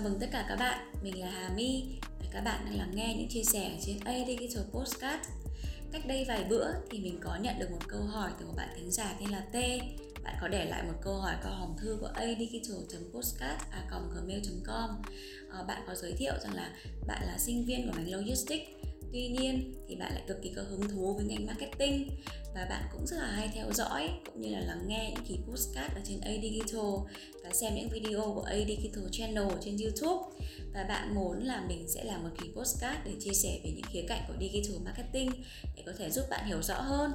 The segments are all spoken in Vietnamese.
chào mừng tất cả các bạn, mình là Hà My và các bạn đang lắng nghe những chia sẻ trên A Digital Postcard. Cách đây vài bữa thì mình có nhận được một câu hỏi từ một bạn thính giả tên là T. Bạn có để lại một câu hỏi qua hòm thư của adigital.postcard.gmail.com à, ờ, Bạn có giới thiệu rằng là bạn là sinh viên của ngành Logistics. Tuy nhiên thì bạn lại cực kỳ có hứng thú với ngành marketing và bạn cũng rất là hay theo dõi cũng như là lắng nghe những kỳ postcard ở trên A Digital và xem những video của A Digital Channel trên YouTube. Và bạn muốn là mình sẽ làm một kỳ postcard để chia sẻ về những khía cạnh của digital marketing để có thể giúp bạn hiểu rõ hơn.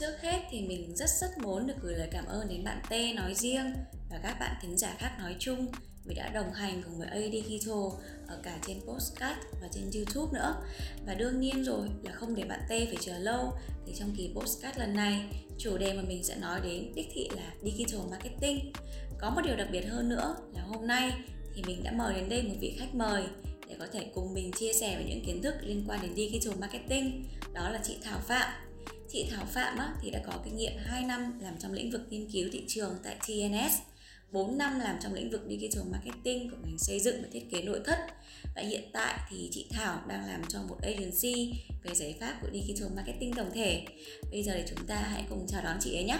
Trước hết thì mình rất rất muốn được gửi lời cảm ơn đến bạn T nói riêng và các bạn thính giả khác nói chung vì đã đồng hành cùng với A Digital ở cả trên postcard và trên YouTube nữa. Và đương nhiên rồi là không để bạn T phải chờ lâu thì trong kỳ postcard lần này chủ đề mà mình sẽ nói đến đích thị là Digital Marketing. Có một điều đặc biệt hơn nữa là hôm nay thì mình đã mời đến đây một vị khách mời để có thể cùng mình chia sẻ về những kiến thức liên quan đến Digital Marketing đó là chị Thảo Phạm Chị Thảo Phạm á, thì đã có kinh nghiệm 2 năm làm trong lĩnh vực nghiên cứu thị trường tại TNS 4 năm làm trong lĩnh vực digital marketing của ngành xây dựng và thiết kế nội thất. Và hiện tại thì chị Thảo đang làm cho một agency về giải pháp của digital marketing tổng thể. Bây giờ thì chúng ta hãy cùng chào đón chị ấy nhé.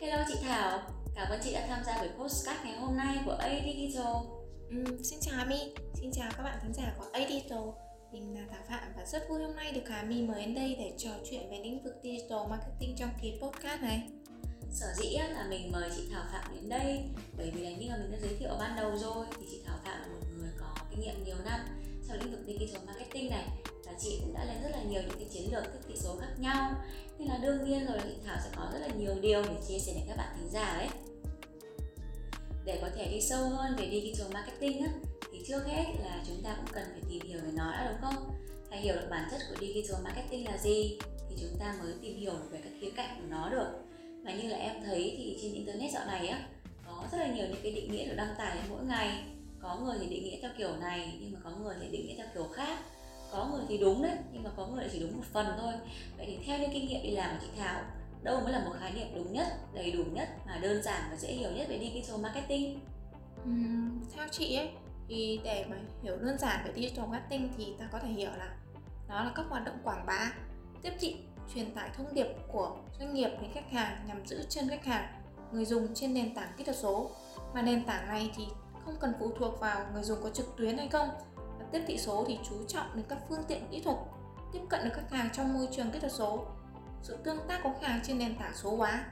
Hello chị Thảo cảm ơn chị đã tham gia buổi postcard ngày hôm nay của A Digital. Ừ, Xin chào Ami, xin chào các bạn khán giả của A Digital. Mình là Thảo Phạm và rất vui hôm nay được Hà My mời đến đây để trò chuyện về lĩnh vực digital marketing trong kỳ podcast này sở dĩ là mình mời chị Thảo Phạm đến đây bởi vì là như là mình đã giới thiệu ở ban đầu rồi thì chị Thảo Phạm là một người có kinh nghiệm nhiều năm trong lĩnh vực digital marketing này và chị cũng đã lên rất là nhiều những cái chiến lược thiết thị số khác nhau. Nên là đương nhiên rồi chị Thảo sẽ có rất là nhiều điều để chia sẻ đến các bạn thính giả đấy để có thể đi sâu hơn về digital marketing á, thì trước hết là chúng ta cũng cần phải tìm hiểu về nó đã đúng không? Hay hiểu được bản chất của digital marketing là gì thì chúng ta mới tìm hiểu về các khía cạnh của nó được và như là em thấy thì trên internet dạo này á có rất là nhiều những cái định nghĩa được đăng tải mỗi ngày. Có người thì định nghĩa theo kiểu này nhưng mà có người thì định nghĩa theo kiểu khác. Có người thì đúng đấy nhưng mà có người chỉ đúng một phần thôi. Vậy thì theo những kinh nghiệm đi làm của chị Thảo đâu mới là một khái niệm đúng nhất đầy đủ nhất mà đơn giản và dễ hiểu nhất về digital marketing? Uhm, theo chị ấy thì để mà hiểu đơn giản về digital marketing thì ta có thể hiểu là nó là các hoạt động quảng bá tiếp thị truyền tải thông điệp của doanh nghiệp đến khách hàng nhằm giữ chân khách hàng người dùng trên nền tảng kỹ thuật số. Mà nền tảng này thì không cần phụ thuộc vào người dùng có trực tuyến hay không. Và tiếp thị số thì chú trọng đến các phương tiện kỹ thuật tiếp cận được khách hàng trong môi trường kỹ thuật số. Sự tương tác của khách hàng trên nền tảng số hóa.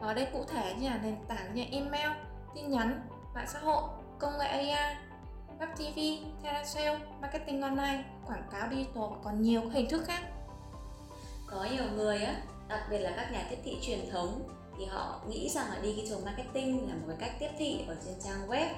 Ở đây cụ thể như là nền tảng như email tin nhắn mạng xã hội công nghệ AI web TV, telesale, marketing online, quảng cáo digital và còn nhiều hình thức khác. Có nhiều người á, đặc biệt là các nhà tiếp thị truyền thống thì họ nghĩ rằng là digital marketing là một cái cách tiếp thị ở trên trang web,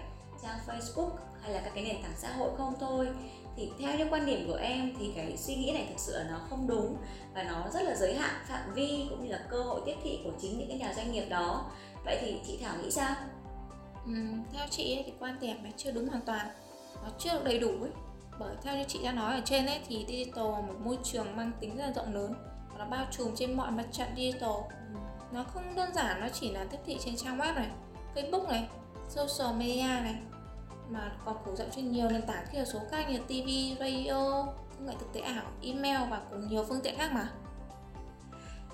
trang Facebook hay là các cái nền tảng xã hội không thôi. Thì theo như quan điểm của em thì cái suy nghĩ này thực sự là nó không đúng và nó rất là giới hạn phạm vi cũng như là cơ hội tiếp thị của chính những cái nhà doanh nghiệp đó. Vậy thì chị Thảo nghĩ sao? Ừ, theo chị ấy, thì quan điểm này chưa đúng hoàn toàn nó chưa đầy đủ ấy. Bởi theo như chị đã nói ở trên ấy thì digital là một môi trường mang tính rất là rộng lớn nó bao trùm trên mọi mặt trận digital nó không đơn giản nó chỉ là tiếp thị trên trang web này facebook này social media này mà còn phủ rộng trên nhiều nền tảng thiểu số khác như TV, radio, công nghệ thực tế ảo, email và cùng nhiều phương tiện khác mà.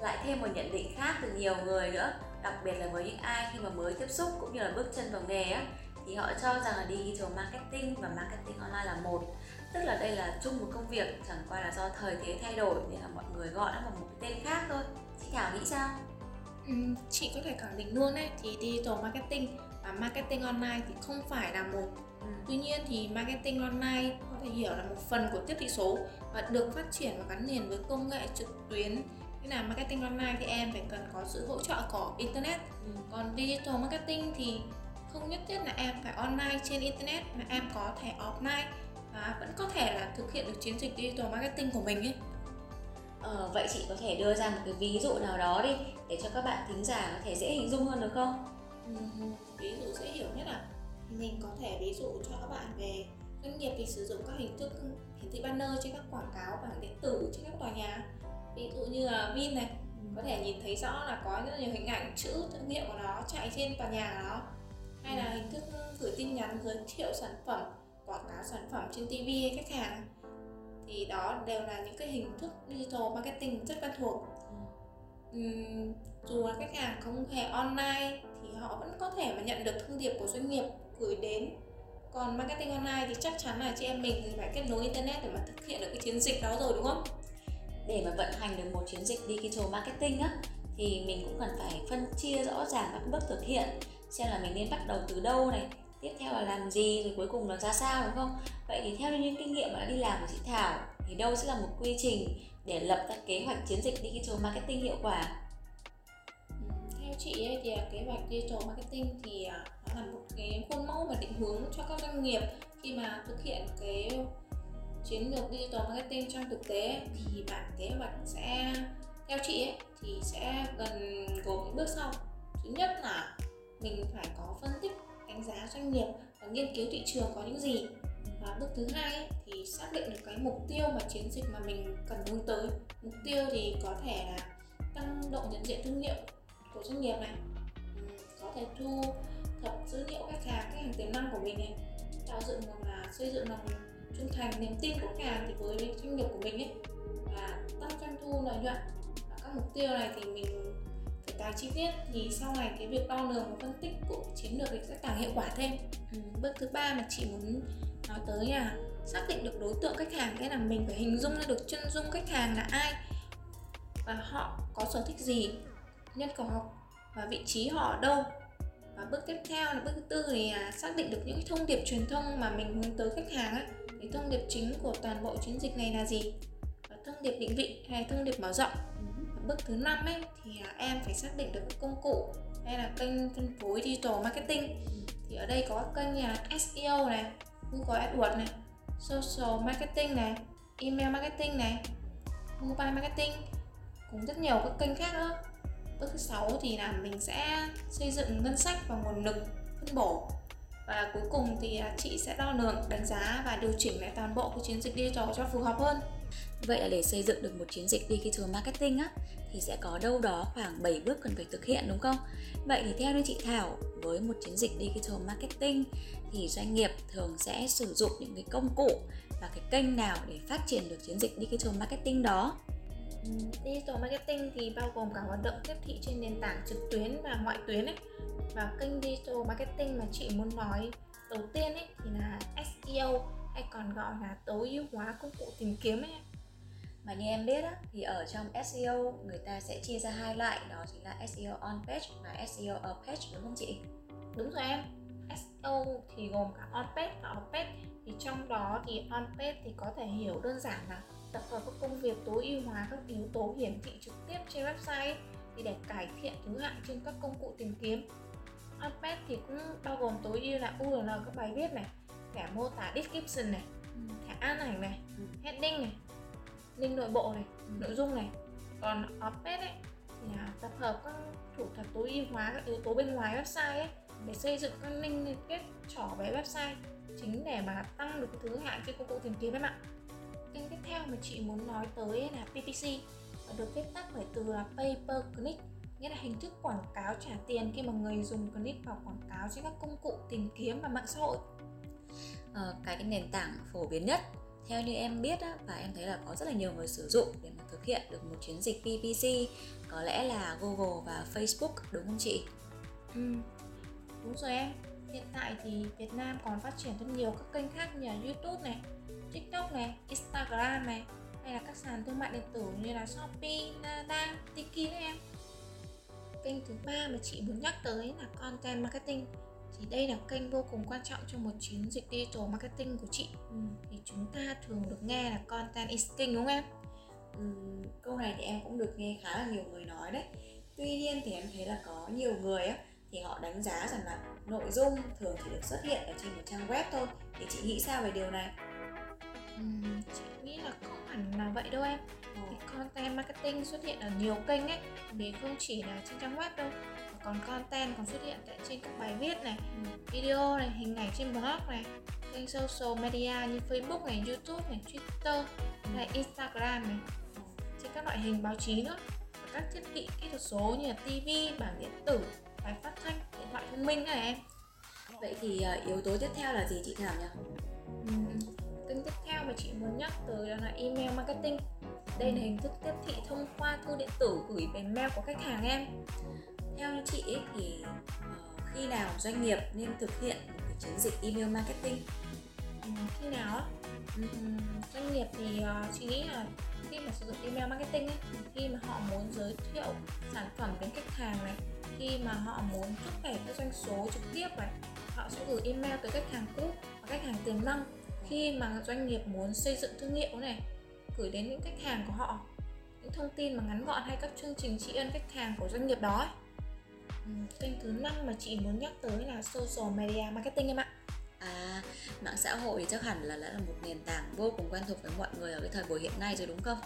Lại thêm một nhận định khác từ nhiều người nữa, đặc biệt là với những ai khi mà mới tiếp xúc cũng như là bước chân vào nghề á, thì họ cho rằng là digital marketing và marketing online là một tức là đây là chung một công việc chẳng qua là do thời thế thay đổi nên là mọi người gọi nó bằng một cái tên khác thôi. Chị thảo nghĩ sao? Ừ, chị có thể khẳng định luôn đấy thì digital marketing và marketing online thì không phải là một. Ừ. tuy nhiên thì marketing online có thể hiểu là một phần của tiếp thị số và được phát triển và gắn liền với công nghệ trực tuyến. Như là marketing online thì em phải cần có sự hỗ trợ của internet. Ừ. còn digital marketing thì không nhất thiết là em phải online trên internet mà em có thể offline và vẫn có thể là thực hiện được chiến dịch digital marketing của mình ấy. Ờ, vậy chị có thể đưa ra một cái ví dụ nào đó đi để cho các bạn thính giả có thể dễ hình dung hơn được không? Ừ, ví dụ dễ hiểu nhất là mình có thể ví dụ cho các bạn về doanh nghiệp thì sử dụng các hình thức hiển thị banner trên các quảng cáo bảng điện tử trên các tòa nhà. Ví dụ như là Vin này có thể nhìn thấy rõ là có rất nhiều hình ảnh chữ thương hiệu của nó chạy trên tòa nhà của nó. Hay là hình thức gửi tin nhắn giới thiệu sản phẩm quảng cáo sản phẩm trên TV hay khách hàng thì đó đều là những cái hình thức digital marketing rất quen thuộc. Uhm, dù là khách hàng không hề online thì họ vẫn có thể mà nhận được thông điệp của doanh nghiệp gửi đến. Còn marketing online thì chắc chắn là chị em mình thì phải kết nối internet để mà thực hiện được cái chiến dịch đó rồi đúng không? Để mà vận hành được một chiến dịch digital marketing á thì mình cũng cần phải phân chia rõ ràng các bước thực hiện. Xem là mình nên bắt đầu từ đâu này tiếp theo là làm gì rồi cuối cùng là ra sao, đúng không? Vậy thì theo những kinh nghiệm mà đã đi làm của chị Thảo thì đâu sẽ là một quy trình để lập ra kế hoạch chiến dịch digital marketing hiệu quả? Ừ, theo chị ấy thì kế hoạch digital marketing thì à, nó là một cái khuôn mẫu và định hướng cho các doanh nghiệp khi mà thực hiện cái chiến lược digital marketing trong thực tế. Thì bản kế hoạch sẽ, theo chị ấy thì sẽ gần gồm những bước sau. Thứ nhất là mình phải có phân tích đánh giá doanh nghiệp và nghiên cứu thị trường có những gì. Và bước thứ hai ấy, thì xác định được cái mục tiêu và chiến dịch mà mình cần hướng tới. Mục tiêu thì có thể là tăng độ nhận diện thương hiệu của doanh nghiệp này ừ, có thể thu thập dữ liệu khách hàng khách hàng tiềm năng của mình này tạo dựng hoặc là xây dựng lòng trung thành niềm tin của khách hàng thì với doanh nghiệp của mình ấy và tăng doanh thu lợi nhuận. Và các mục tiêu này thì mình phải càng chi tiết thì sau này cái việc đo lường và phân tích của chiến lược thì sẽ càng hiệu quả thêm. Ừ, bước thứ ba mà chị muốn nói tới là xác định được đối tượng khách hàng nghĩa là mình phải hình dung ra được chân dung khách hàng là ai và họ có sở thích gì nhân khẩu học và vị trí họ ở đâu. Và bước tiếp theo là bước thứ tư thì là xác định được những thông điệp truyền thông mà mình hướng tới khách hàng ấy thì thông điệp chính của toàn bộ chiến dịch này là gì? Và thông điệp định vị hay thông điệp mở rộng? Ừ bước thứ năm ấy, thì à, em phải xác định được các công cụ hay là kênh phân phối digital marketing. Thì ở đây có các kênh là SEO này, Google AdWords này, social marketing này, email marketing này, mobile marketing cũng rất nhiều các kênh khác nữa. Bước thứ sáu thì là mình sẽ xây dựng ngân sách và nguồn lực phân bổ. Và cuối cùng thì à, chị sẽ đo lường, đánh giá và điều chỉnh lại toàn bộ cái chiến dịch digital cho phù hợp hơn. Vậy là để xây dựng được một chiến dịch digital marketing á thì sẽ có đâu đó khoảng 7 bước cần phải thực hiện đúng không? Vậy thì theo như chị Thảo, với một chiến dịch digital marketing thì doanh nghiệp thường sẽ sử dụng những cái công cụ và cái kênh nào để phát triển được chiến dịch digital marketing đó? Ừ, digital marketing thì bao gồm cả hoạt động tiếp thị trên nền tảng trực tuyến và ngoại tuyến ấy. Và kênh digital marketing mà chị muốn nói đầu tiên ấy thì là SEO hay còn gọi là tối ưu hóa công cụ tìm kiếm ấy. Mà như em biết á, thì ở trong SEO người ta sẽ chia ra hai loại đó chính là SEO on page và SEO off page đúng không chị? Đúng rồi em. SEO thì gồm cả on page và off page thì trong đó thì on page thì có thể hiểu đơn giản là tập hợp các công việc tối ưu hóa các yếu tố hiển thị trực tiếp trên website thì để cải thiện thứ hạng trên các công cụ tìm kiếm Onpage thì cũng bao gồm tối ưu là URL các bài viết này thẻ mô tả description này ừ. thẻ an ảnh này ừ. heading này link nội bộ này ừ. nội dung này còn Onpage ấy thì là tập hợp các thủ thuật tối ưu hóa các yếu tố bên ngoài website ấy để xây dựng các link liên kết trỏ về website chính để mà tăng được thứ hạng trên công cụ tìm kiếm em ạ kênh tiếp theo mà chị muốn nói tới là PPC được viết tắt bởi từ là Pay Per Click nghĩa là hình thức quảng cáo trả tiền khi mà người dùng click vào quảng cáo trên các công cụ tìm kiếm và mạng xã hội à, cái nền tảng phổ biến nhất theo như em biết á, và em thấy là có rất là nhiều người sử dụng để mà thực hiện được một chiến dịch PPC có lẽ là Google và Facebook đúng không chị? Ừ, đúng rồi em hiện tại thì Việt Nam còn phát triển rất nhiều các kênh khác như là YouTube này, TikTok này, Instagram này hay là các sàn thương mại điện tử như là Shopee, Lazada, Tiki đấy em. Kênh thứ ba mà chị muốn nhắc tới là content marketing thì đây là kênh vô cùng quan trọng trong một chiến dịch digital marketing của chị. Ừ. thì chúng ta thường được nghe là content is king đúng không em? Ừ, câu này thì em cũng được nghe khá là nhiều người nói đấy. Tuy nhiên thì em thấy là có nhiều người á thì họ đánh giá rằng là nội dung thường chỉ được xuất hiện ở trên một trang web thôi. Thì chị nghĩ sao về điều này? Ừ, chị nghĩ là không hẳn là vậy đâu em content marketing xuất hiện ở nhiều kênh ấy thì không chỉ là trên trang web đâu còn content còn xuất hiện tại trên các bài viết này ừ. video này hình ảnh trên blog này kênh social media như facebook này youtube này twitter ừ. hay instagram này ừ. trên các loại hình báo chí nữa và các thiết bị kỹ thuật số như là tv bảng điện tử đài phát thanh điện thoại thông minh này em vậy thì uh, yếu tố tiếp theo là gì chị Thảo nhỉ? Uhm, kênh tiếp theo mà chị muốn nhắc tới là email marketing đây là hình thức tiếp thị thông qua thư điện tử gửi về mail của khách hàng em. Theo chị ấy, thì uh, khi nào doanh nghiệp nên thực hiện một cái chiến dịch email marketing? Ừ, khi nào ừ, doanh nghiệp thì uh, chị nghĩ là khi mà sử dụng email marketing ấy, khi mà họ muốn giới thiệu sản phẩm đến khách hàng này khi mà họ muốn thúc đẩy các doanh số trực tiếp này họ sẽ gửi email tới khách hàng cũ và khách hàng tiềm năng. Khi mà doanh nghiệp muốn xây dựng thương hiệu này gửi đến những khách hàng của họ những thông tin mà ngắn gọn hay các chương trình tri ân khách hàng của doanh nghiệp đó ấy. Ừ, kênh thứ năm mà chị muốn nhắc tới là social media marketing em ạ À, mạng xã hội thì chắc hẳn là đã là một nền tảng vô cùng quen thuộc với mọi người ở cái thời buổi hiện nay rồi đúng không?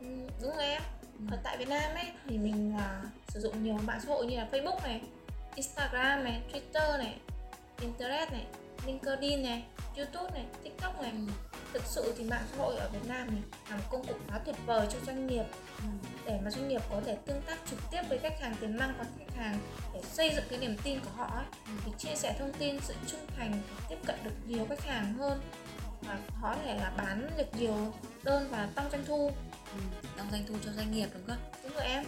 Ừ, đúng rồi em. Ừ. Ở tại Việt Nam ấy thì mình uh, sử dụng nhiều mạng xã hội như là Facebook này, Instagram này, Twitter này, Internet này, LinkedIn này, YouTube này, TikTok này. Ừ thực sự thì mạng xã hội ở Việt Nam thì là một công cụ khá tuyệt vời cho doanh nghiệp. Ừ. để mà doanh nghiệp có thể tương tác trực tiếp với khách hàng tiềm năng và khách hàng để xây dựng cái niềm tin của họ ấy ừ. thì chia sẻ thông tin sự trung thành tiếp cận được nhiều khách hàng hơn. Và có thể là bán được nhiều đơn và tăng doanh thu. Ừ, tăng doanh thu cho doanh nghiệp đúng không? Đúng rồi em.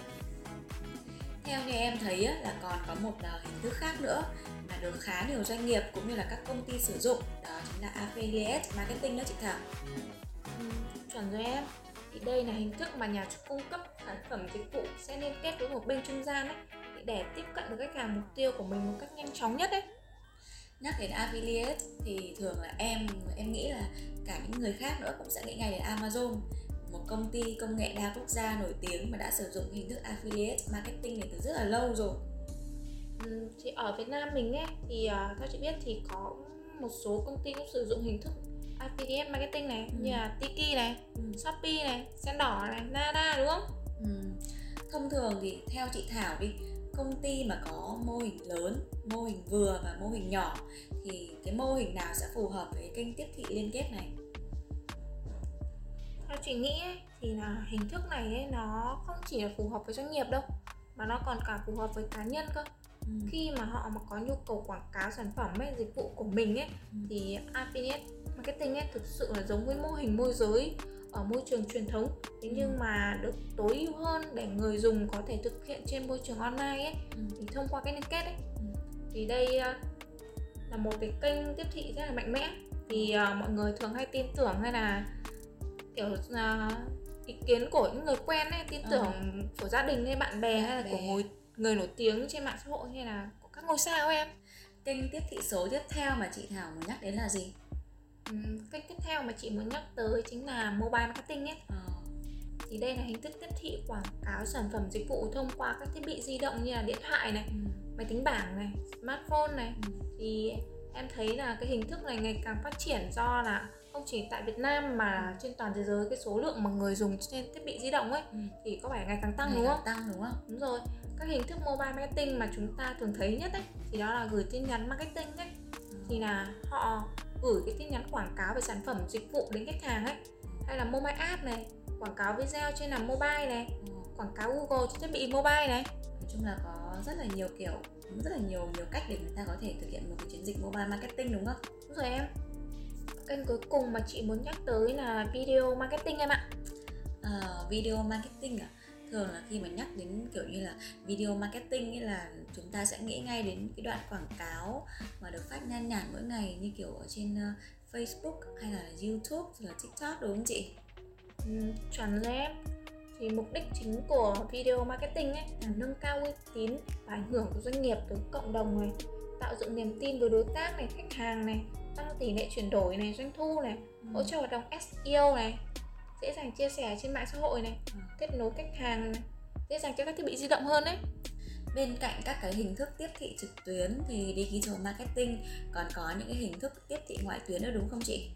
Theo như em thấy là còn có một ờ, hình thức khác nữa mà được khá nhiều doanh nghiệp cũng như là các công ty sử dụng. Đó là affiliate marketing đó chị Thảo. Ừ, chuẩn rồi em. Thì đây là hình thức mà nhà cung cấp sản phẩm dịch vụ sẽ liên kết với một bên trung gian ấy để tiếp cận được khách hàng mục tiêu của mình một cách nhanh chóng nhất đấy nhắc đến affiliate thì thường là em em nghĩ là cả những người khác nữa cũng sẽ nghĩ ngay đến Amazon một công ty công nghệ đa quốc gia nổi tiếng mà đã sử dụng hình thức affiliate marketing này từ rất là lâu rồi. Ừ, thì ở Việt Nam mình ấy thì uh, theo chị biết thì có một số công ty cũng sử dụng hình thức affiliate marketing này ừ. như là Tiki này, ừ. Shopee này, Sen đỏ này, Nada đúng không? Ừ. Thông thường thì theo chị Thảo đi công ty mà có mô hình lớn, mô hình vừa và mô hình nhỏ thì cái mô hình nào sẽ phù hợp với kênh tiếp thị liên kết này? Theo chị nghĩ ấy, thì là hình thức này ấy, nó không chỉ là phù hợp với doanh nghiệp đâu mà nó còn cả phù hợp với cá nhân cơ Ừ. khi mà họ mà có nhu cầu quảng cáo sản phẩm ấy dịch vụ của mình ấy ừ. thì affiliate marketing ấy thực sự là giống với mô hình môi giới ở môi trường truyền thống thế ừ. nhưng mà được tối ưu hơn để người dùng có thể thực hiện trên môi trường online ấy ừ. thì thông qua cái liên kết ấy ừ. thì đây ờ, là một cái kênh tiếp thị rất là mạnh mẽ thì uh, mọi người thường hay tin tưởng hay là kiểu uh, ý kiến của những người quen ấy tin tưởng ừ. của gia đình hay bạn bè hay là của ngồi người nổi tiếng trên mạng xã hội hay là của các ngôi sao em kênh tiếp thị số tiếp theo mà chị Thảo muốn nhắc đến là gì ừ, kênh tiếp theo mà chị muốn nhắc tới chính là mobile marketing ấy ờ. thì đây là hình thức tiếp thị quảng cáo sản phẩm dịch vụ thông qua các thiết bị di động như là điện thoại này ừ. máy tính bảng này smartphone này ừ. thì em thấy là cái hình thức này ngày càng phát triển do là không chỉ tại Việt Nam mà trên toàn thế giới cái số lượng mà người dùng trên thiết bị di động ấy ừ. thì có vẻ ngày càng tăng ngày đúng không? Tăng đúng không? Đúng rồi. Các hình thức mobile marketing mà chúng ta thường thấy nhất ấy thì đó là gửi tin nhắn marketing ấy. Thì là họ gửi cái tin nhắn quảng cáo về sản phẩm dịch vụ đến khách hàng ấy hay là mobile app này, quảng cáo video trên nền mobile này, quảng cáo Google trên thiết bị mobile này. Nói chung là có rất là nhiều kiểu rất là nhiều nhiều cách để người ta có thể thực hiện một cái chiến dịch mobile marketing đúng không? Đúng rồi em kênh cuối cùng mà chị muốn nhắc tới là video marketing em ạ à, video marketing à thường là khi mà nhắc đến kiểu như là video marketing ấy là chúng ta sẽ nghĩ ngay đến cái đoạn quảng cáo mà được phát nhan nhản mỗi ngày như kiểu ở trên uh, Facebook hay là YouTube hay là TikTok đúng không chị? Ừ, chuẩn rồi em thì mục đích chính của video marketing ấy là nâng cao uy tín và ảnh hưởng của doanh nghiệp tới cộng đồng này tạo dựng niềm tin với đối tác này khách hàng này tăng tỷ lệ chuyển đổi này doanh thu này ừ. hỗ trợ hoạt động SEO này dễ dàng chia sẻ trên mạng xã hội này ừ. kết nối khách hàng này dễ dàng cho các thiết bị di động hơn đấy bên cạnh các cái hình thức tiếp thị trực tuyến thì digital marketing còn có những cái hình thức tiếp thị ngoại tuyến nữa đúng không chị?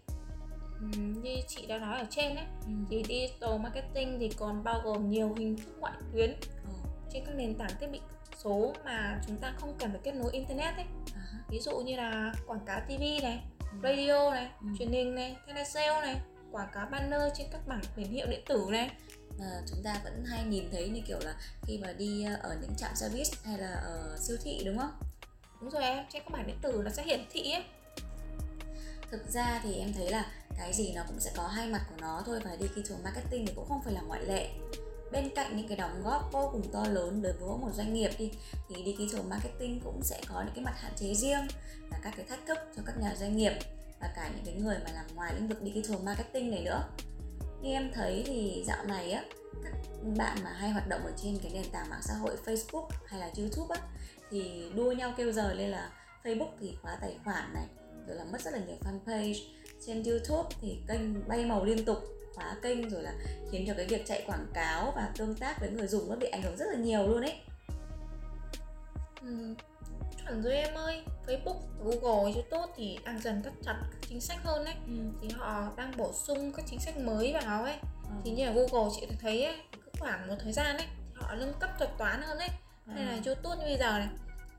Ừ, như chị đã nói ở trên ấy ừ. thì digital marketing thì còn bao gồm nhiều hình thức ngoại tuyến ừ. trên các nền tảng thiết bị số mà chúng ta không cần phải kết nối internet ấy uh-huh. ví dụ như là quảng cáo TV này ừ. radio này ừ. truyền hình này telesale này quảng cáo banner trên các bảng biển hiệu điện tử này. À, chúng ta vẫn hay nhìn thấy như kiểu là khi mà đi ờ, ở những trạm xe buýt hay là ở siêu thị đúng không? Đúng rồi em trên các bản điện tử nó sẽ hiển thị ấy. Thực ra thì em thấy là cái gì nó cũng sẽ có hai mặt của nó thôi và digital marketing thì cũng không phải là ngoại lệ. Bên cạnh những cái đóng góp vô cùng to lớn đối với một doanh nghiệp đi thì digital marketing cũng sẽ có những cái mặt hạn chế riêng và các cái thách thức cho các nhà doanh nghiệp và cả những cái người mà làm ngoài lĩnh vực digital marketing này nữa. Như em thấy thì dạo này á, các bạn mà hay hoạt động ở trên cái nền tảng mạng xã hội Facebook hay là YouTube á, thì đua nhau kêu giờ lên là Facebook thì khóa tài khoản này, rồi là mất rất là nhiều fanpage. Trên YouTube thì kênh bay màu liên tục, khóa kênh rồi là khiến cho cái việc chạy quảng cáo và tương tác với người dùng nó bị ảnh hưởng rất là nhiều luôn ấy. Ừ chuẩn rồi em ơi Facebook, Google, YouTube thì đang dần thắt chặt các chính sách hơn đấy ừ. thì họ đang bổ sung các chính sách mới vào ấy ừ. thì như là Google chị thấy ấy, cứ khoảng một thời gian ấy thì họ nâng cấp thuật toán hơn ấy ừ. hay là YouTube như bây giờ này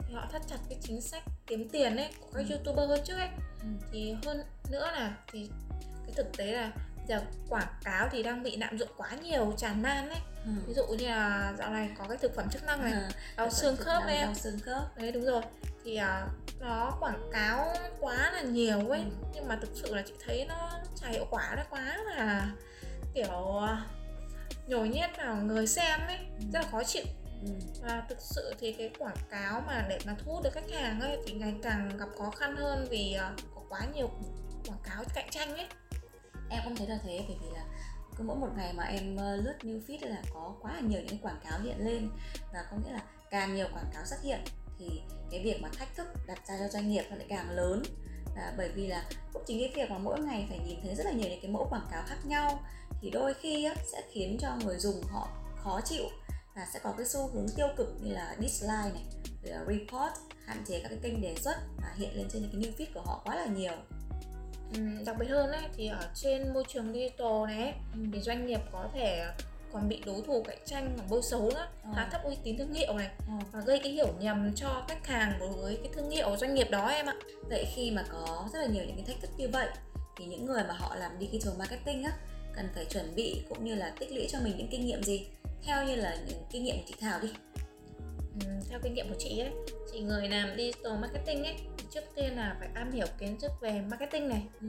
thì họ thắt chặt cái chính sách kiếm tiền ấy của các ừ. youtuber hơn trước ấy ừ. thì hơn nữa là thì cái thực tế là giờ quảng cáo thì đang bị lạm dụng quá nhiều tràn lan ấy ừ. ví dụ như là dạo này có cái thực phẩm chức năng này ừ. đau xương khớp đấy đau xương khớp đấy đúng rồi thì uh, nó quảng cáo quá là nhiều ấy ừ. nhưng mà thực sự là chị thấy nó chả hiệu quả nó quá là kiểu nhồi nhét vào người xem ấy ừ. rất là khó chịu ừ. và thực sự thì cái quảng cáo mà để mà thu hút được khách hàng ấy thì ngày càng gặp khó khăn hơn vì uh, có quá nhiều quảng cáo cạnh tranh ấy em cũng thấy là thế bởi vì là cứ mỗi một ngày mà em ờ, lướt new feed là có quá là nhiều những quảng cáo hiện lên. Và có nghĩa là càng nhiều quảng cáo xuất hiện thì cái việc mà thách thức đặt ra cho doanh nghiệp nó lại càng lớn. À, bởi vì là cũng chính cái việc mà mỗi ngày phải nhìn thấy rất là nhiều những cái mẫu quảng cáo khác nhau thì đôi khi á, sẽ khiến cho người dùng họ khó chịu và sẽ có cái xu hướng tiêu cực như là dislike này rồi là report hạn chế các cái kênh đề xuất và hiện lên trên những cái new feed của họ quá là nhiều đặc biệt hơn ấy thì ở trên môi trường digital này ừ. thì doanh nghiệp có thể còn bị đối thủ cạnh tranh và bôi xấu nữa ừ. khá thấp uy tín thương hiệu này ừ. và gây cái hiểu nhầm cho khách hàng đối với cái thương hiệu doanh nghiệp đó em ạ vậy khi mà có rất là nhiều những cái thách thức như vậy thì những người mà họ làm digital marketing á cần phải chuẩn bị cũng như là tích lũy cho mình những kinh nghiệm gì theo như là những kinh nghiệm của chị Thảo đi ừ, theo kinh nghiệm của chị ấy chị người làm digital marketing ấy trước tiên là phải am hiểu kiến thức về marketing này ừ.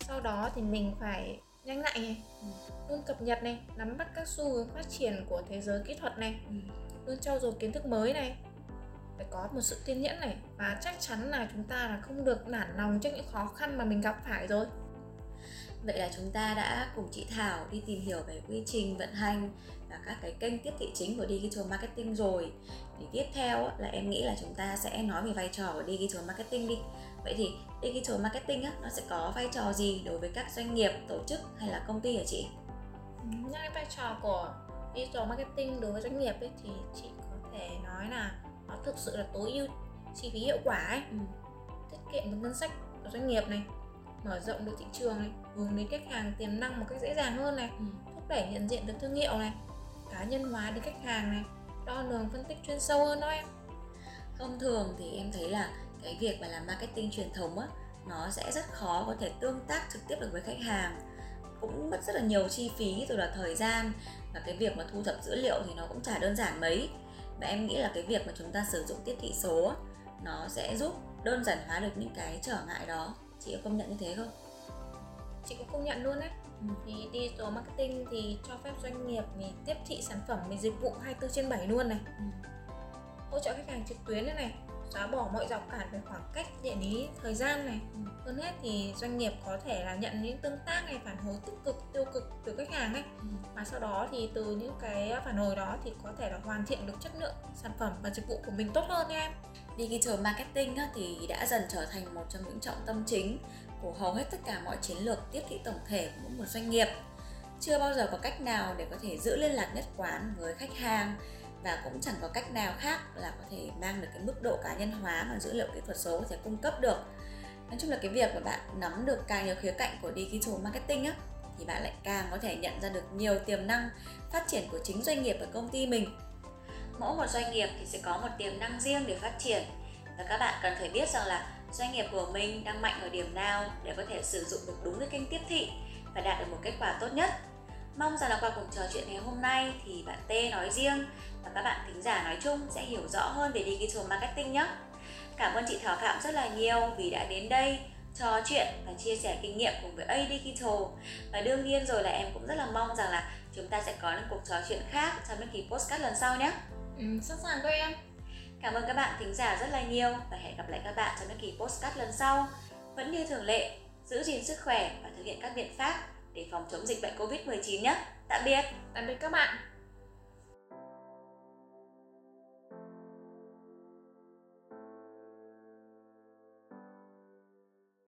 sau đó thì mình phải nhanh nhạy này ừ. luôn cập nhật này nắm bắt các xu hướng phát triển của thế giới kỹ thuật này ừ. luôn trau dồi kiến thức mới này phải có một sự kiên nhẫn này và chắc chắn là chúng ta là không được nản lòng trước những khó khăn mà mình gặp phải rồi Vậy là chúng ta đã cùng chị Thảo đi tìm hiểu về quy trình vận hành và các cái kênh tiếp thị chính của digital marketing rồi. Thì tiếp theo là em nghĩ là chúng ta sẽ nói về vai trò của digital marketing đi. Vậy thì digital marketing á, nó sẽ có vai trò gì đối với các doanh nghiệp, tổ chức hay là công ty hả chị? Nhắc vai trò của digital marketing đối với doanh nghiệp ấy, thì chị có thể nói là nó thực sự là tối ưu chi phí hiệu quả ấy, ừ. tiết kiệm được ngân sách của doanh nghiệp này mở rộng được thị trường này hướng đến khách hàng tiềm năng một cách dễ dàng hơn này ừ. thúc đẩy nhận diện được thương hiệu này cá nhân hóa đến khách hàng này, đo lường, phân tích chuyên sâu hơn đó em. Thông thường thì em thấy là cái việc mà làm marketing truyền thống á, nó sẽ rất khó có thể tương tác trực tiếp được với khách hàng. Cũng mất rất là nhiều chi phí rồi là thời gian và cái việc mà thu thập dữ liệu thì nó cũng chả đơn giản mấy. Và em nghĩ là cái việc mà chúng ta sử dụng tiếp thị số nó sẽ giúp đơn giản hóa được những cái trở ngại đó. Chị có công nhận như thế không? Chị cũng công nhận luôn đấy thì digital marketing thì cho phép doanh nghiệp mình tiếp thị sản phẩm mình dịch vụ 24 trên 7 luôn này ừ. hỗ trợ khách hàng trực tuyến này, này xóa bỏ mọi rào cản về khoảng cách địa lý thời gian này ừ. hơn hết thì doanh nghiệp có thể là nhận những tương tác này phản hồi tích cực tiêu cực từ khách hàng ấy ừ. và sau đó thì từ những cái phản hồi đó thì có thể là hoàn thiện được chất lượng sản phẩm và dịch vụ của mình tốt hơn em digital marketing thì đã dần trở thành một trong những trọng tâm chính của hầu hết tất cả mọi chiến lược tiếp thị tổng thể của mỗi một doanh nghiệp. Chưa bao giờ có cách nào để có thể giữ liên lạc nhất quán với khách hàng và cũng chẳng có cách nào khác là có thể mang được cái mức độ cá nhân hóa mà dữ liệu kỹ thuật số có thể cung cấp được. Nói chung là cái việc mà bạn nắm được càng nhiều khía cạnh của digital marketing á, thì bạn lại càng có thể nhận ra được nhiều tiềm năng phát triển của chính doanh nghiệp và công ty mình. Mỗi một doanh nghiệp thì sẽ có một tiềm năng riêng để phát triển và các bạn cần phải biết rằng là doanh nghiệp của mình đang mạnh ở điểm nào để có thể sử dụng được đúng cái kênh tiếp thị và đạt được một kết quả tốt nhất Mong rằng là qua cuộc trò chuyện ngày hôm nay thì bạn T nói riêng và các bạn thính giả nói chung sẽ hiểu rõ hơn về digital marketing nhé. Cảm ơn chị Thảo Phạm rất là nhiều vì đã đến đây trò chuyện và chia sẻ kinh nghiệm cùng với A Digital và đương nhiên rồi là em cũng rất là mong rằng là chúng ta sẽ có những cuộc trò chuyện khác trong những kỳ postcard lần sau nhé. Ừ, sẵn sàng thôi em. Cảm ơn các bạn thính giả rất là nhiều và hẹn gặp lại các bạn trong những kỳ postcard lần sau. Vẫn như thường lệ, giữ gìn sức khỏe và thực hiện các biện pháp để phòng chống dịch bệnh Covid-19 nhé. Tạm biệt. Tạm biệt các bạn.